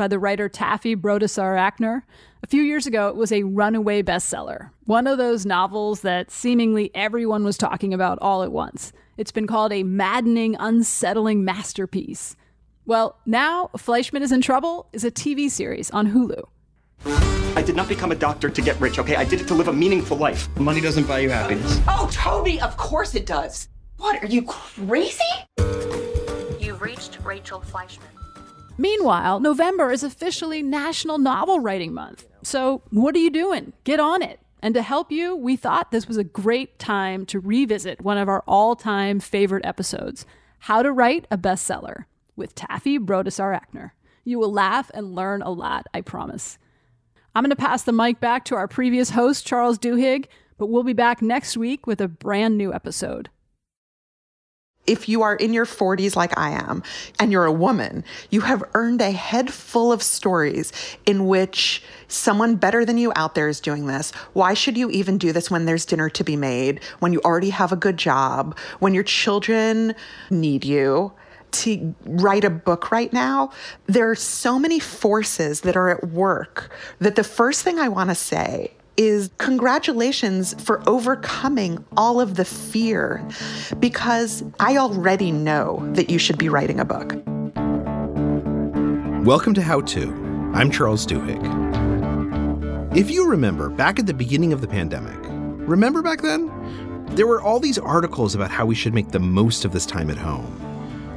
by the writer Taffy Brodesser Akner? A few years ago, it was a runaway bestseller, one of those novels that seemingly everyone was talking about all at once. It's been called a maddening, unsettling masterpiece. Well, now Fleischman is in Trouble is a TV series on Hulu. I did not become a doctor to get rich, okay? I did it to live a meaningful life. Money doesn't buy you happiness. Oh, Toby, of course it does. What, are you crazy? You've reached Rachel Fleischman. Meanwhile, November is officially National Novel Writing Month. So, what are you doing? Get on it. And to help you, we thought this was a great time to revisit one of our all time favorite episodes How to Write a Bestseller with Taffy Brodesser Akner. You will laugh and learn a lot, I promise. I'm going to pass the mic back to our previous host, Charles Duhigg, but we'll be back next week with a brand new episode. If you are in your 40s like I am and you're a woman, you have earned a head full of stories in which someone better than you out there is doing this. Why should you even do this when there's dinner to be made, when you already have a good job, when your children need you? to write a book right now, there are so many forces that are at work that the first thing I want to say is congratulations for overcoming all of the fear because I already know that you should be writing a book. Welcome to How To. I'm Charles Duhigg. If you remember back at the beginning of the pandemic, remember back then? There were all these articles about how we should make the most of this time at home.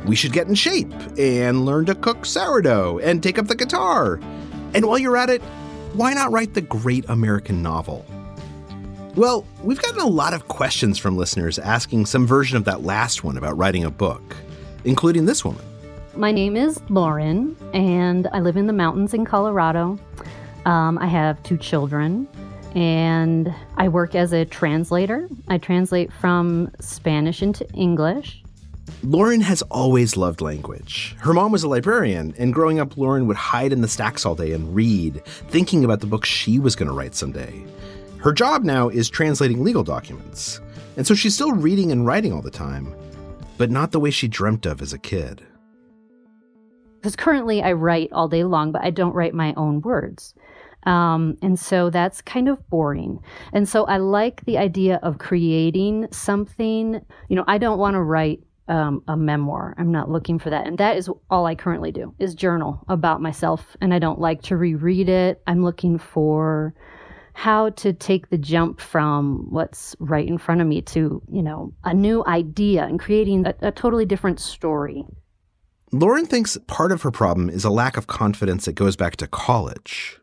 We should get in shape and learn to cook sourdough and take up the guitar. And while you're at it, why not write the great American novel? Well, we've gotten a lot of questions from listeners asking some version of that last one about writing a book, including this woman. My name is Lauren, and I live in the mountains in Colorado. Um, I have two children, and I work as a translator. I translate from Spanish into English. Lauren has always loved language. Her mom was a librarian, and growing up, Lauren would hide in the stacks all day and read, thinking about the book she was going to write someday. Her job now is translating legal documents, and so she's still reading and writing all the time, but not the way she dreamt of as a kid. Because currently I write all day long, but I don't write my own words. Um, and so that's kind of boring. And so I like the idea of creating something. You know, I don't want to write um, a memoir. I'm not looking for that. And that is all I currently do is journal about myself. And I don't like to reread it. I'm looking for how to take the jump from what's right in front of me to, you know, a new idea and creating a, a totally different story. Lauren thinks part of her problem is a lack of confidence that goes back to college.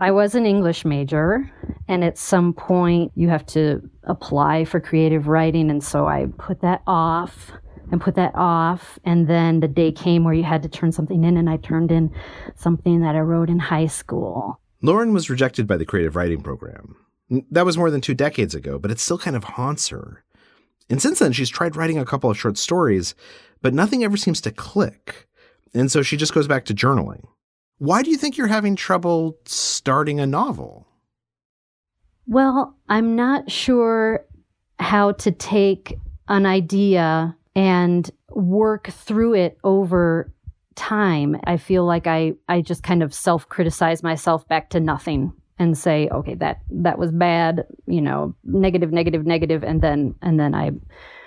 I was an English major, and at some point you have to apply for creative writing. And so I put that off and put that off. And then the day came where you had to turn something in, and I turned in something that I wrote in high school. Lauren was rejected by the creative writing program. That was more than two decades ago, but it still kind of haunts her. And since then, she's tried writing a couple of short stories, but nothing ever seems to click. And so she just goes back to journaling. Why do you think you're having trouble starting a novel? Well, I'm not sure how to take an idea and work through it over time. I feel like I, I just kind of self criticize myself back to nothing and say, okay, that, that was bad, you know, negative, negative, negative. And then, and then I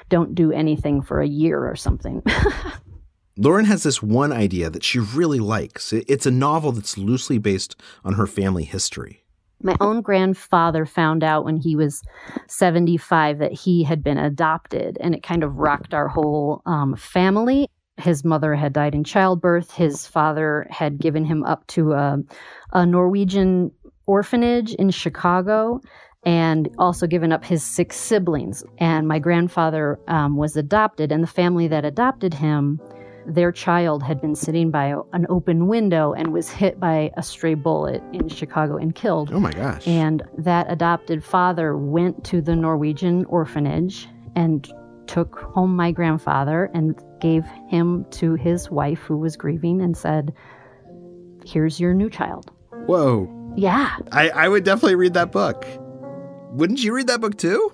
don't do anything for a year or something. Lauren has this one idea that she really likes. It's a novel that's loosely based on her family history. My own grandfather found out when he was 75 that he had been adopted, and it kind of rocked our whole um, family. His mother had died in childbirth. His father had given him up to a, a Norwegian orphanage in Chicago and also given up his six siblings. And my grandfather um, was adopted, and the family that adopted him their child had been sitting by an open window and was hit by a stray bullet in Chicago and killed. Oh my gosh. And that adopted father went to the Norwegian orphanage and took home my grandfather and gave him to his wife who was grieving and said, Here's your new child. Whoa. Yeah. I, I would definitely read that book. Wouldn't you read that book too?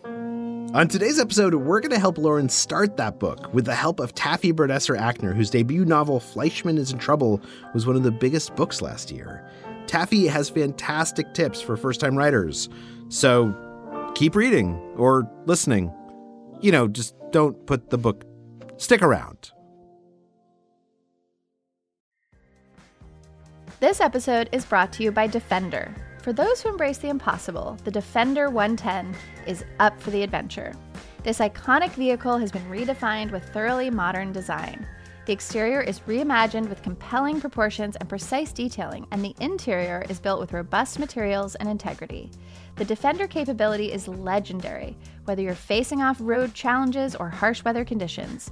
On today's episode, we're going to help Lauren start that book with the help of Taffy Brodesser Akner, whose debut novel, Fleischman is in Trouble, was one of the biggest books last year. Taffy has fantastic tips for first time writers. So keep reading or listening. You know, just don't put the book, stick around. This episode is brought to you by Defender. For those who embrace the impossible, the Defender 110 is up for the adventure. This iconic vehicle has been redefined with thoroughly modern design. The exterior is reimagined with compelling proportions and precise detailing, and the interior is built with robust materials and integrity. The Defender capability is legendary, whether you're facing off road challenges or harsh weather conditions.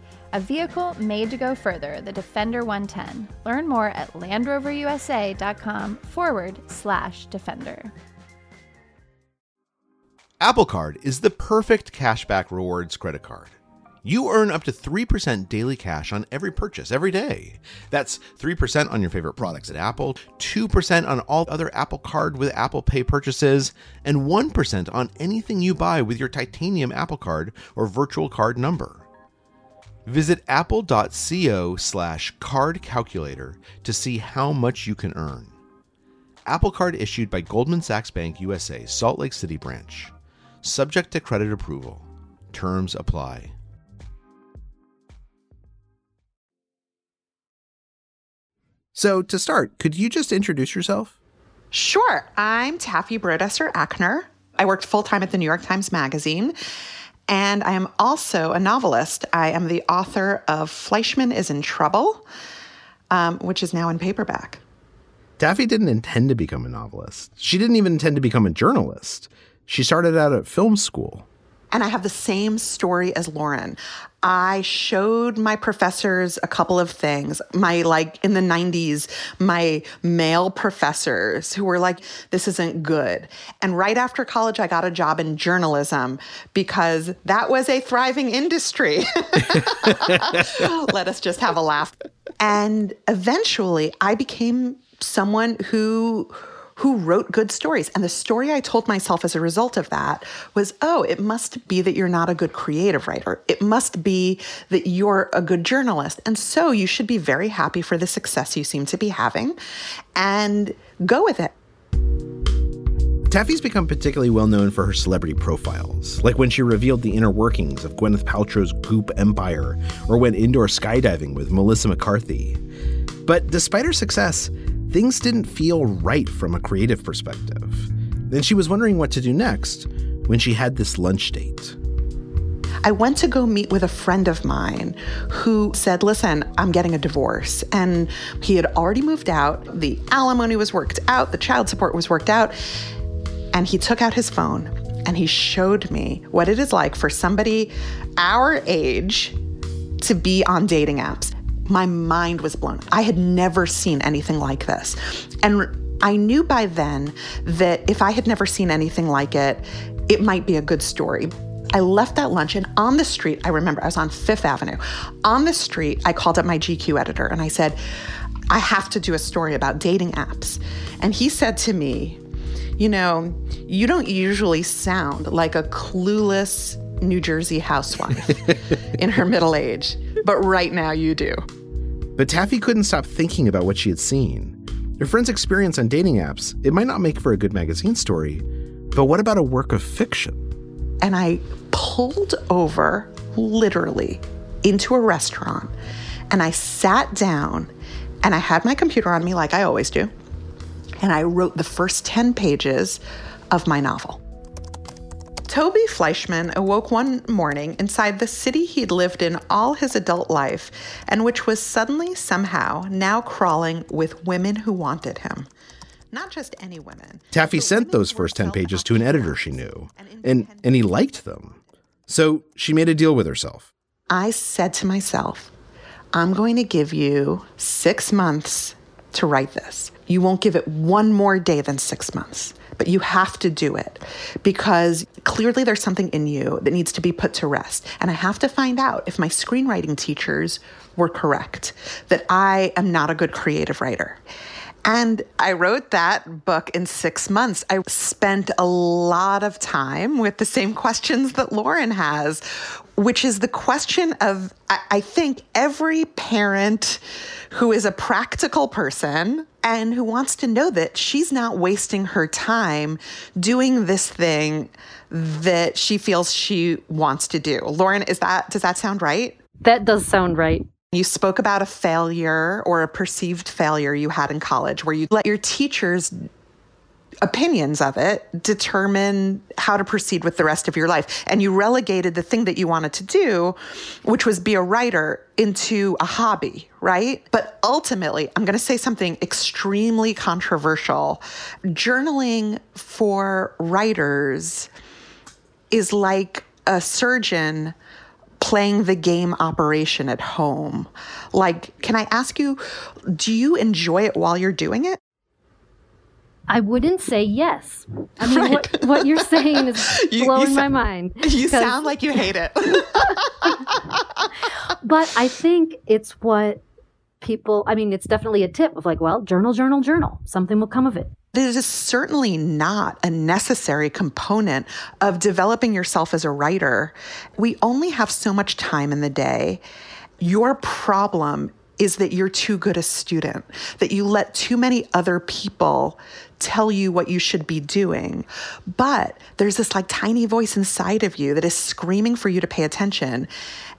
A vehicle made to go further, the Defender 110. Learn more at LandRoverUSA.com forward slash Defender. Apple Card is the perfect cashback rewards credit card. You earn up to 3% daily cash on every purchase every day. That's 3% on your favorite products at Apple, 2% on all other Apple Card with Apple Pay purchases, and 1% on anything you buy with your titanium Apple Card or virtual card number. Visit apple.co slash card calculator to see how much you can earn. Apple Card issued by Goldman Sachs Bank USA, Salt Lake City branch. Subject to credit approval. Terms apply. So, to start, could you just introduce yourself? Sure. I'm Taffy Brodesser Akner. I worked full time at the New York Times Magazine, and I am also a novelist. I am the author of Fleischman is in Trouble, um, which is now in paperback. Taffy didn't intend to become a novelist. She didn't even intend to become a journalist. She started out at film school. And I have the same story as Lauren. I showed my professors a couple of things. My, like, in the 90s, my male professors who were like, this isn't good. And right after college, I got a job in journalism because that was a thriving industry. Let us just have a laugh. And eventually, I became someone who who wrote good stories. And the story I told myself as a result of that was oh, it must be that you're not a good creative writer. It must be that you're a good journalist. And so you should be very happy for the success you seem to be having and go with it. Taffy's become particularly well known for her celebrity profiles, like when she revealed the inner workings of Gwyneth Paltrow's Goop empire or went indoor skydiving with Melissa McCarthy. But despite her success, things didn't feel right from a creative perspective. Then she was wondering what to do next when she had this lunch date. I went to go meet with a friend of mine who said, Listen, I'm getting a divorce. And he had already moved out. The alimony was worked out, the child support was worked out. And he took out his phone and he showed me what it is like for somebody our age to be on dating apps my mind was blown. I had never seen anything like this. And I knew by then that if I had never seen anything like it, it might be a good story. I left that lunch and on the street, I remember I was on Fifth Avenue. On the street, I called up my GQ editor and I said, I have to do a story about dating apps. And he said to me, You know, you don't usually sound like a clueless New Jersey housewife in her middle age, but right now you do. But Taffy couldn't stop thinking about what she had seen. Her friend's experience on dating apps, it might not make for a good magazine story, but what about a work of fiction? And I pulled over literally into a restaurant And I sat down and I had my computer on me like I always do. And I wrote the first 10 pages of my novel. Toby Fleischman awoke one morning inside the city he'd lived in all his adult life and which was suddenly, somehow, now crawling with women who wanted him. Not just any women. Taffy sent those first 10 pages to an editor she knew, and, and he liked them. So she made a deal with herself. I said to myself, I'm going to give you six months to write this. You won't give it one more day than six months, but you have to do it because clearly there's something in you that needs to be put to rest. And I have to find out if my screenwriting teachers were correct, that I am not a good creative writer. And I wrote that book in six months. I spent a lot of time with the same questions that Lauren has, which is the question of I think every parent who is a practical person and who wants to know that she's not wasting her time doing this thing that she feels she wants to do. Lauren, is that does that sound right? That does sound right. You spoke about a failure or a perceived failure you had in college where you let your teachers opinions of it determine how to proceed with the rest of your life. And you relegated the thing that you wanted to do, which was be a writer, into a hobby, right? But ultimately, I'm going to say something extremely controversial. Journaling for writers is like a surgeon playing the game operation at home. Like, can I ask you, do you enjoy it while you're doing it? I wouldn't say yes. I mean, right. what, what, you're saying is you, blowing you my mind. You sound like you hate it. but I think it's what people, I mean, it's definitely a tip of like, well, journal, journal, journal. Something will come of it. This is certainly not a necessary component of developing yourself as a writer. We only have so much time in the day. Your problem is that you're too good a student, that you let too many other people tell you what you should be doing. But there's this like tiny voice inside of you that is screaming for you to pay attention.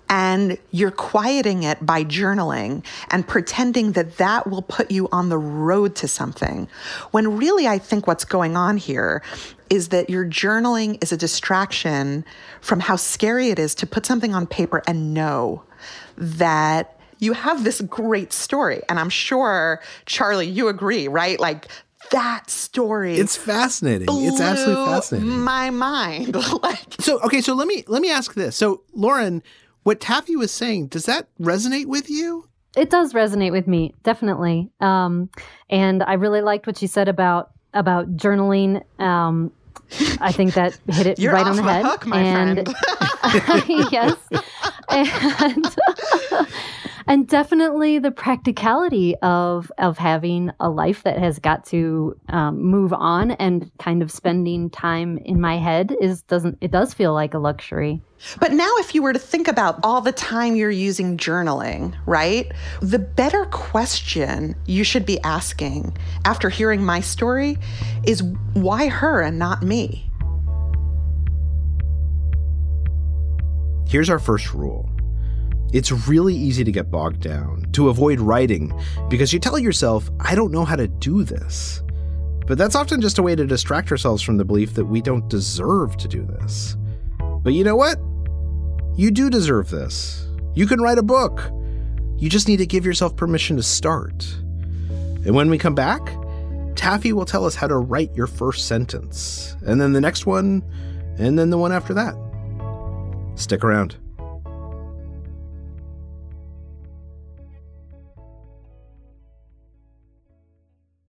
And you're quieting it by journaling and pretending that that will put you on the road to something. When really, I think what's going on here is that your journaling is a distraction from how scary it is to put something on paper and know that you have this great story. And I'm sure, Charlie, you agree, right? Like that story. It's fascinating. It's absolutely fascinating. My mind. like So okay, so let me let me ask this. So Lauren, what Taffy was saying, does that resonate with you? It does resonate with me, definitely. Um, and I really liked what you said about about journaling. Um, I think that hit it You're right on the head. Hook, my and friend. yes, and and definitely the practicality of of having a life that has got to um, move on and kind of spending time in my head is doesn't it does feel like a luxury. But now, if you were to think about all the time you're using journaling, right? The better question you should be asking after hearing my story is why her and not me? Here's our first rule it's really easy to get bogged down, to avoid writing, because you tell yourself, I don't know how to do this. But that's often just a way to distract ourselves from the belief that we don't deserve to do this. But you know what? You do deserve this. You can write a book. You just need to give yourself permission to start. And when we come back, Taffy will tell us how to write your first sentence, and then the next one, and then the one after that. Stick around.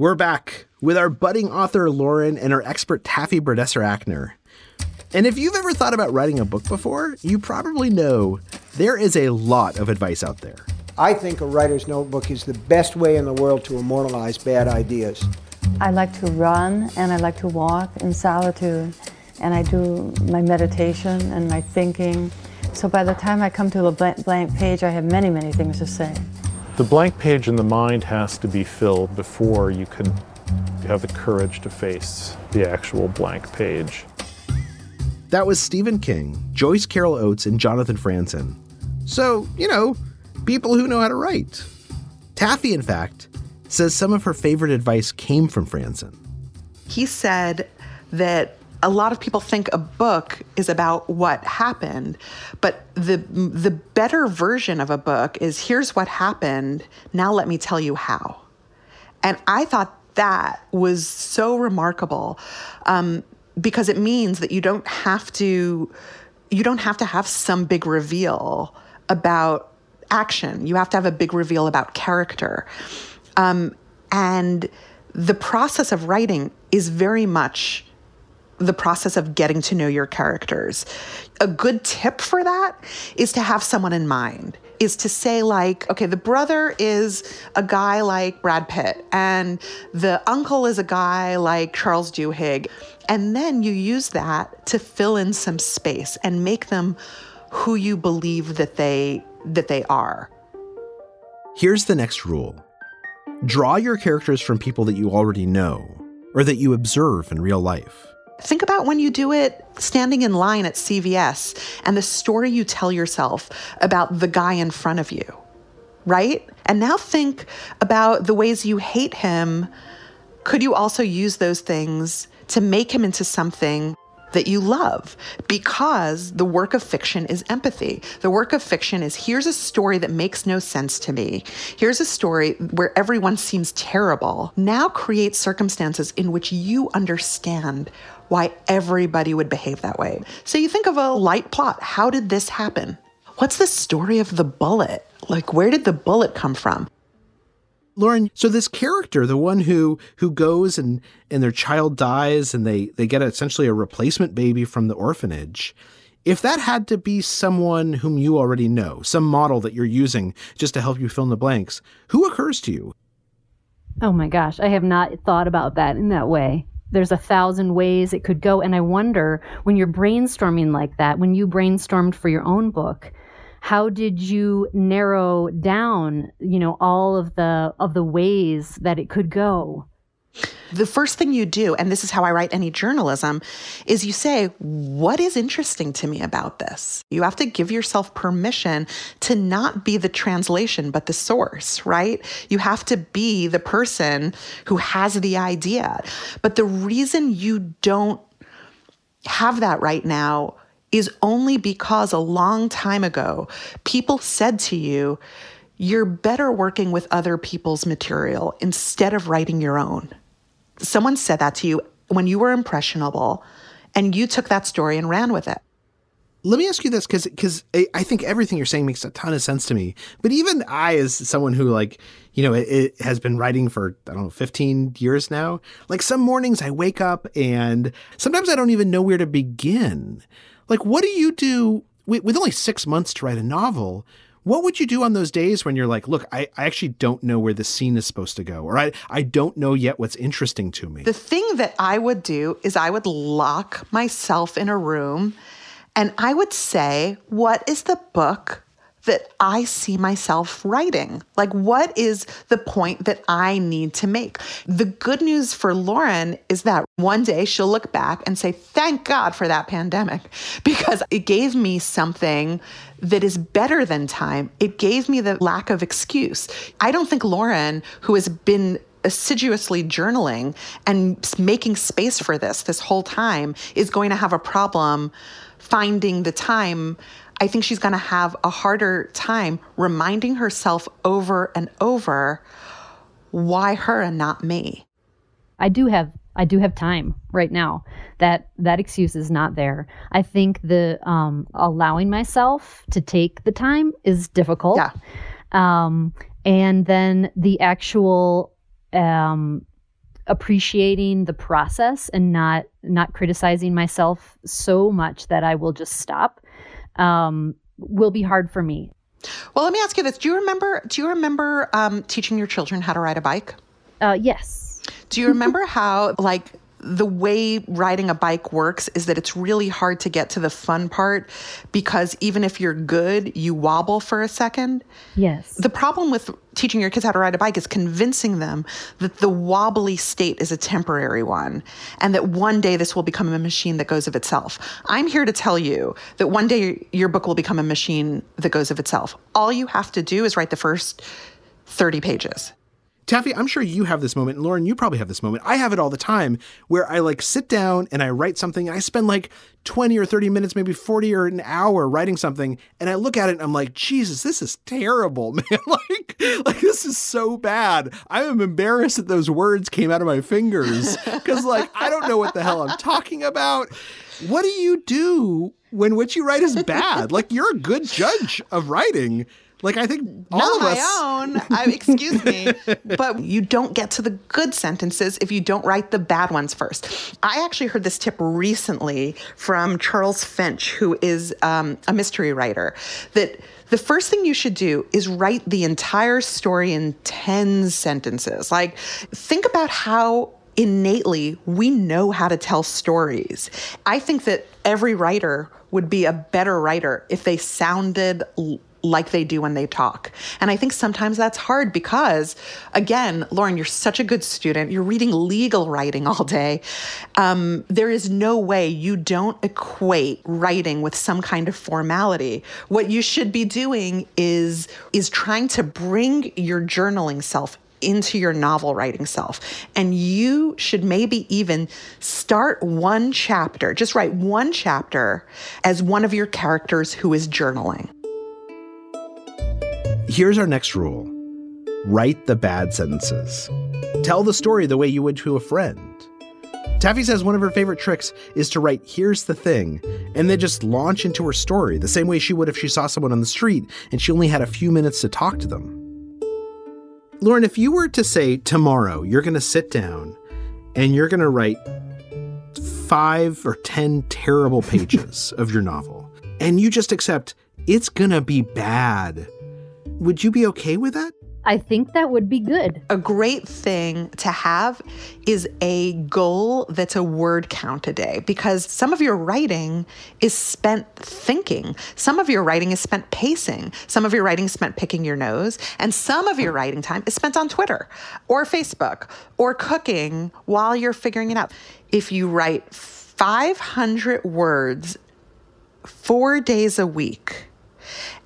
We're back with our budding author Lauren and our expert Taffy Brodesser Akner. And if you've ever thought about writing a book before, you probably know there is a lot of advice out there. I think a writer's notebook is the best way in the world to immortalize bad ideas. I like to run and I like to walk in solitude, and I do my meditation and my thinking. So by the time I come to a blank page, I have many, many things to say. The blank page in the mind has to be filled before you can have the courage to face the actual blank page. That was Stephen King, Joyce Carol Oates, and Jonathan Franzen. So, you know, people who know how to write. Taffy, in fact, says some of her favorite advice came from Franzen. He said that a lot of people think a book is about what happened, but the the better version of a book is here's what happened. Now let me tell you how. And I thought that was so remarkable um, because it means that you don't have to you don't have to have some big reveal about action. You have to have a big reveal about character. Um, and the process of writing is very much the process of getting to know your characters. A good tip for that is to have someone in mind. Is to say, like, okay, the brother is a guy like Brad Pitt, and the uncle is a guy like Charles Duhigg. And then you use that to fill in some space and make them who you believe that they that they are. Here's the next rule. Draw your characters from people that you already know or that you observe in real life. Think about when you do it standing in line at CVS and the story you tell yourself about the guy in front of you, right? And now think about the ways you hate him. Could you also use those things to make him into something that you love because the work of fiction is empathy. The work of fiction is here's a story that makes no sense to me. Here's a story where everyone seems terrible. Now create circumstances in which you understand why everybody would behave that way. So you think of a light plot. How did this happen? What's the story of the bullet? Like, where did the bullet come from? Lauren, so this character, the one who who goes and and their child dies and they they get essentially a replacement baby from the orphanage. If that had to be someone whom you already know, some model that you're using just to help you fill in the blanks, who occurs to you? Oh my gosh, I have not thought about that in that way. There's a thousand ways it could go. And I wonder when you're brainstorming like that, when you brainstormed for your own book, how did you narrow down you know all of the of the ways that it could go the first thing you do and this is how i write any journalism is you say what is interesting to me about this? You have to give yourself permission to not be the translation but the source right? You have to be the person who has the idea. But the reason you don't have that right now is only because a long time ago, people said to you, you're better working with other people's material instead of writing your own. Someone said that to you when you were impressionable and you took that story and ran with it. Let me ask you this because because I think everything you're saying makes a ton of sense to me. But even I, as someone who like you know it, it, has been writing for I don't know 15 years now, like some mornings I wake up and sometimes I don't even know where to begin. Like, what do you do with, with only six months to write a novel? What would you do on those days when you're like, look, I, I actually don't know where the scene is supposed to go, or I, I don't know yet what's interesting to me? The thing that I would do is I would lock myself in a room and I would say, what is the book that I see myself writing? Like, what is the point that I need to make? The good news for Lauren is that one day she'll look back and say, Thank God for that pandemic, because it gave me something that is better than time. It gave me the lack of excuse. I don't think Lauren, who has been assiduously journaling and making space for this this whole time, is going to have a problem finding the time, I think she's going to have a harder time reminding herself over and over why her and not me. I do have I do have time right now. That that excuse is not there. I think the um, allowing myself to take the time is difficult. Yeah. Um, and then the actual um, appreciating the process and not not criticizing myself so much that I will just stop um, will be hard for me. Well, let me ask you this: Do you remember? Do you remember um, teaching your children how to ride a bike? Uh, yes. Do you remember how like the way riding a bike works is that it's really hard to get to the fun part because even if you're good, you wobble for a second. Yes. The problem with teaching your kids how to ride a bike is convincing them that the wobbly state is a temporary one and that one day this will become a machine that goes of itself. I'm here to tell you that one day your book will become a machine that goes of itself. All you have to do is write the first 30 pages. Taffy, I'm sure you have this moment. And Lauren, you probably have this moment. I have it all the time where I like sit down and I write something and I spend like 20 or 30 minutes, maybe 40 or an hour writing something. And I look at it and I'm like, Jesus, this is terrible, man. like, like this is so bad. I am embarrassed that those words came out of my fingers because like, I don't know what the hell I'm talking about. What do you do when what you write is bad? like you're a good judge of writing. Like I think all Not of my us. own. I, excuse me, but you don't get to the good sentences if you don't write the bad ones first. I actually heard this tip recently from Charles Finch, who is um, a mystery writer, that the first thing you should do is write the entire story in 10 sentences. Like, think about how innately we know how to tell stories. I think that every writer would be a better writer if they sounded like they do when they talk. And I think sometimes that's hard because, again, Lauren, you're such a good student. You're reading legal writing all day. Um, there is no way you don't equate writing with some kind of formality. What you should be doing is is trying to bring your journaling self into your novel writing self. And you should maybe even start one chapter, just write one chapter as one of your characters who is journaling. Here's our next rule write the bad sentences. Tell the story the way you would to a friend. Taffy says one of her favorite tricks is to write, here's the thing, and then just launch into her story the same way she would if she saw someone on the street and she only had a few minutes to talk to them. Lauren, if you were to say tomorrow you're going to sit down and you're going to write five or 10 terrible pages of your novel, and you just accept it's going to be bad would you be okay with that? I think that would be good. A great thing to have is a goal that's a word count a day because some of your writing is spent thinking. Some of your writing is spent pacing. Some of your writing is spent picking your nose. And some of your writing time is spent on Twitter or Facebook or cooking while you're figuring it out. If you write 500 words four days a week,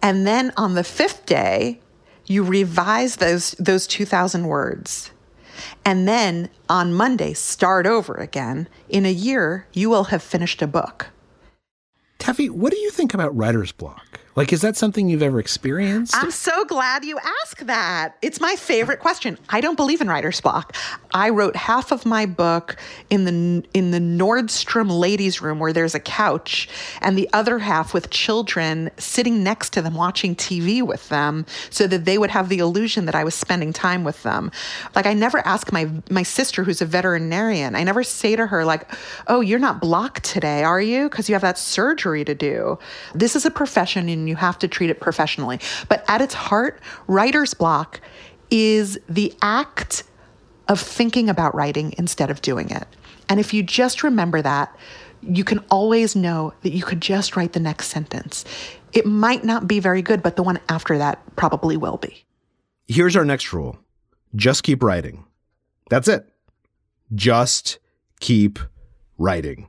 and then on the fifth day, you revise those, those 2,000 words. And then on Monday, start over again. In a year, you will have finished a book. Taffy, what do you think about writer's block? Like, is that something you've ever experienced? I'm so glad you asked that. It's my favorite question. I don't believe in writer's block. I wrote half of my book in the in the Nordstrom ladies' room where there's a couch, and the other half with children sitting next to them watching TV with them, so that they would have the illusion that I was spending time with them. Like I never ask my my sister, who's a veterinarian, I never say to her like, "Oh, you're not blocked today, are you? Because you have that surgery to do." This is a profession and you have to treat it professionally. But at its heart, writer's block is the act of thinking about writing instead of doing it. And if you just remember that, you can always know that you could just write the next sentence. It might not be very good, but the one after that probably will be. Here's our next rule just keep writing. That's it. Just keep writing.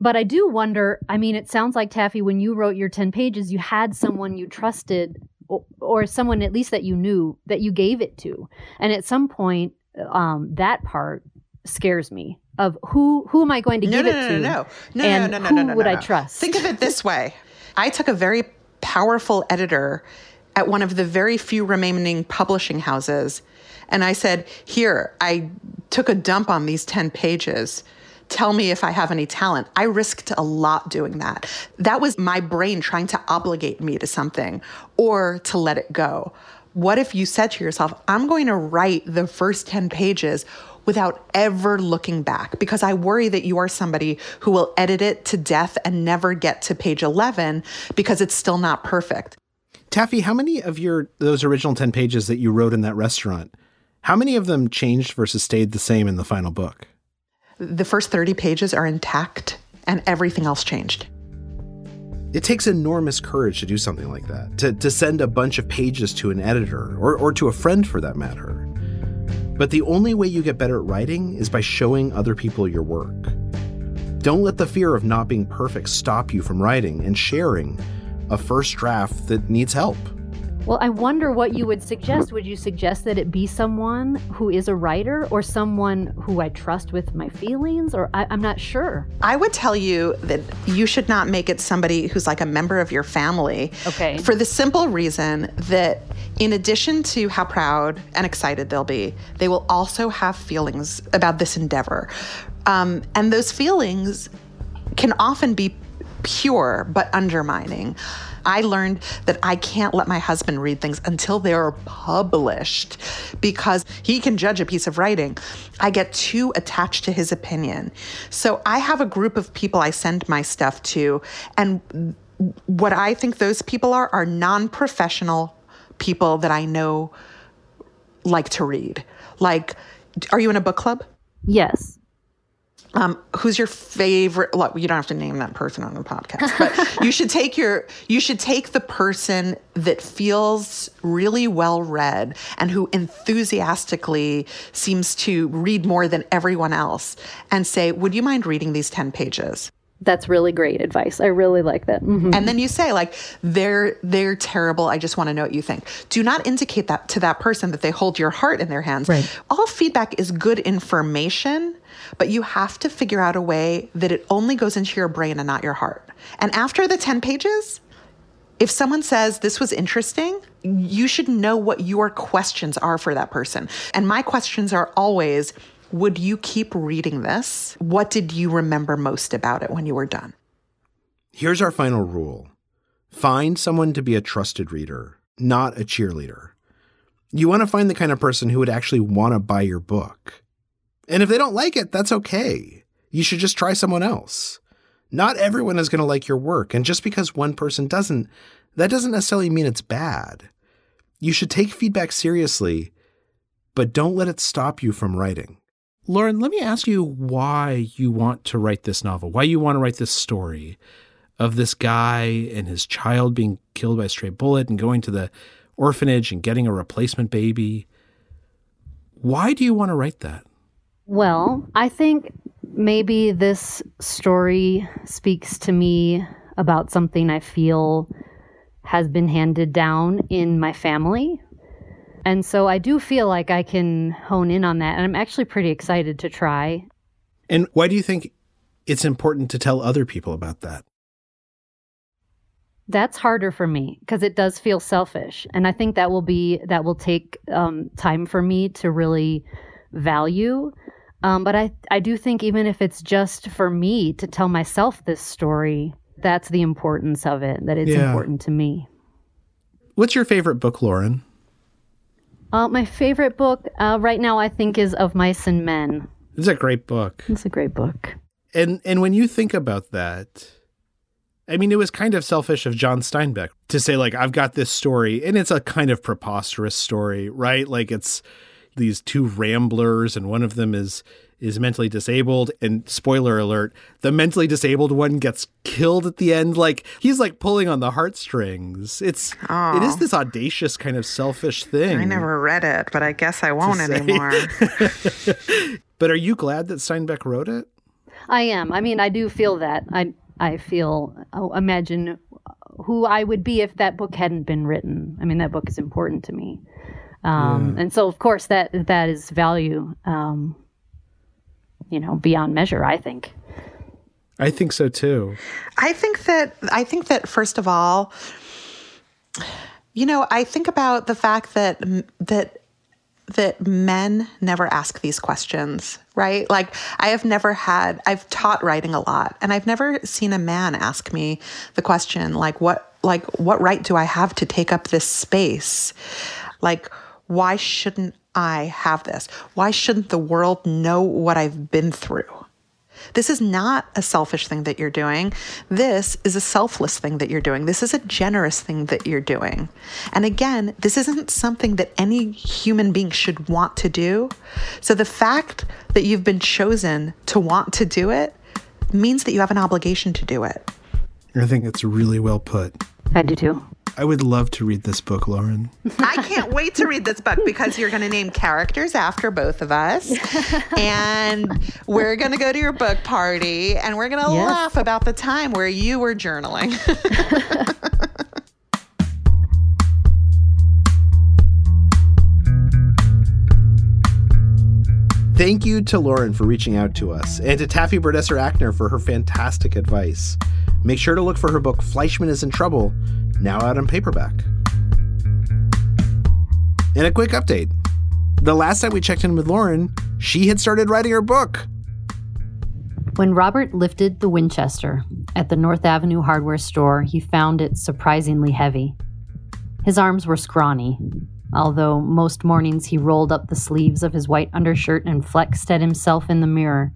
But I do wonder I mean, it sounds like, Taffy, when you wrote your 10 pages, you had someone you trusted or, or someone at least that you knew that you gave it to. And at some point, um, that part scares me of who who am I going to No, give no, it to? no, no. No, and no, no, no, who no, no, would no, I trust? Think of it this way I took a very powerful editor at one of the very few remaining publishing houses, and I said, Here, I took a dump on these 10 pages. Tell me if I have any talent. I risked a lot doing that. That was my brain trying to obligate me to something or to let it go. What if you said to yourself, I'm going to write the first 10 pages without ever looking back because I worry that you are somebody who will edit it to death and never get to page 11 because it's still not perfect. Taffy, how many of your those original 10 pages that you wrote in that restaurant, how many of them changed versus stayed the same in the final book? The first 30 pages are intact and everything else changed. It takes enormous courage to do something like that, to, to send a bunch of pages to an editor or, or to a friend for that matter. But the only way you get better at writing is by showing other people your work. Don't let the fear of not being perfect stop you from writing and sharing a first draft that needs help. Well, I wonder what you would suggest. Would you suggest that it be someone who is a writer or someone who I trust with my feelings? Or I, I'm not sure. I would tell you that you should not make it somebody who's like a member of your family. Okay. For the simple reason that, in addition to how proud and excited they'll be, they will also have feelings about this endeavor. Um, and those feelings can often be pure but undermining. I learned that I can't let my husband read things until they're published because he can judge a piece of writing. I get too attached to his opinion. So I have a group of people I send my stuff to, and what I think those people are are non professional people that I know like to read. Like, are you in a book club? Yes. Um, who's your favorite? Look, you don't have to name that person on the podcast, but you should take your you should take the person that feels really well read and who enthusiastically seems to read more than everyone else, and say, "Would you mind reading these ten pages?" That's really great advice. I really like that. Mhm. And then you say like they're they're terrible. I just want to know what you think. Do not indicate that to that person that they hold your heart in their hands. Right. All feedback is good information, but you have to figure out a way that it only goes into your brain and not your heart. And after the 10 pages, if someone says this was interesting, you should know what your questions are for that person. And my questions are always would you keep reading this? What did you remember most about it when you were done? Here's our final rule find someone to be a trusted reader, not a cheerleader. You want to find the kind of person who would actually want to buy your book. And if they don't like it, that's okay. You should just try someone else. Not everyone is going to like your work. And just because one person doesn't, that doesn't necessarily mean it's bad. You should take feedback seriously, but don't let it stop you from writing. Lauren, let me ask you why you want to write this novel, why you want to write this story of this guy and his child being killed by a stray bullet and going to the orphanage and getting a replacement baby. Why do you want to write that? Well, I think maybe this story speaks to me about something I feel has been handed down in my family. And so I do feel like I can hone in on that. And I'm actually pretty excited to try. And why do you think it's important to tell other people about that? That's harder for me because it does feel selfish, and I think that will be that will take um, time for me to really value. Um, but I I do think even if it's just for me to tell myself this story, that's the importance of it. That it's Yeah. important to me. What's your favorite book, Lauren? Uh, my favorite book uh, right now, I think, is Of Mice and Men. It's a great book. It's a great book. And and when you think about that, I mean, it was kind of selfish of John Steinbeck to say like, "I've got this story," and it's a kind of preposterous story, right? Like it's these two ramblers, and one of them is is mentally disabled. And spoiler alert: the mentally disabled one gets killed at the end. Like he's like pulling on the heartstrings. It's it is this audacious kind of selfish thing. I never read it, but I guess I won't anymore. But are you glad that Steinbeck wrote it? I am. I mean, I do feel that. I I feel. Oh, imagine who I would be if that book hadn't been written. I mean, that book is important to me, um, Yeah. and so of course that that is value. Um, you know, beyond measure. I think. I think so too. I think that I think that first of all, you know, I think about the fact that that that men never ask these questions, right? Like I have never had I've taught writing a lot and I've never seen a man ask me the question like what like what right do I have to take up this space? Like why shouldn't I have this? Why shouldn't the world know what I've been through? This is not a selfish thing that you're doing. This is a selfless thing that you're doing. This is a generous thing that you're doing. And again, this isn't something that any human being should want to do. So the fact that you've been chosen to want to do it means that you have an obligation to do it. I think it's really well put. I do too. I would love to read this book, Lauren. I can't wait to read this book because you're going to name characters after both of us. And we're going to go to your book party and we're going to Yes. laugh about the time where you were journaling. Thank you to Lauren for reaching out to us, and to Taffy Brodesser-Akner for her fantastic advice. Make sure to look for her book Fleishman is in Trouble, now out on paperback. And a quick update. The last time we checked in with Lauren, she had started writing her book. When Robert lifted the Winchester at the North Avenue hardware store, he found it surprisingly heavy. His arms were scrawny, although most mornings he rolled up the sleeves of his white undershirt and flexed at himself in the mirror.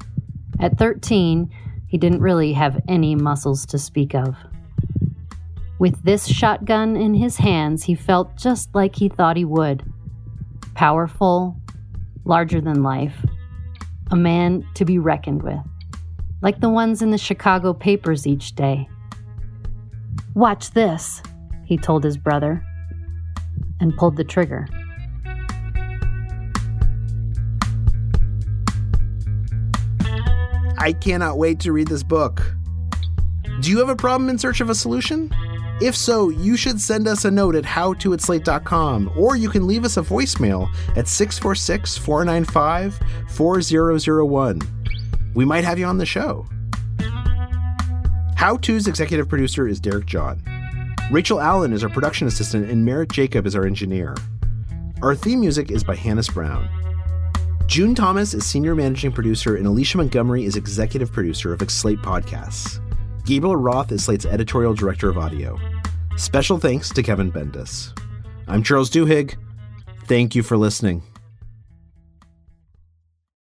At 13, he didn't really have any muscles to speak of. With this shotgun in his hands, he felt just like he thought he would powerful, larger than life, a man to be reckoned with like the ones in the Chicago papers each day. Watch this, he told his brother, and pulled the trigger. I cannot wait to read this book. Do you have a problem in search of a solution? If so, you should send us a note at howto or you can leave us a voicemail at 646 495 4001. We might have you on the show. How To's executive producer is Derek John. Rachel Allen is our production assistant, and Merritt Jacob is our engineer. Our theme music is by Hannis Brown. June Thomas is senior managing producer, and Alicia Montgomery is executive producer of Slate Podcasts. Gabriel Roth is Slate's editorial director of audio. Special thanks to Kevin Bendis. I'm Charles Duhigg. Thank you for listening.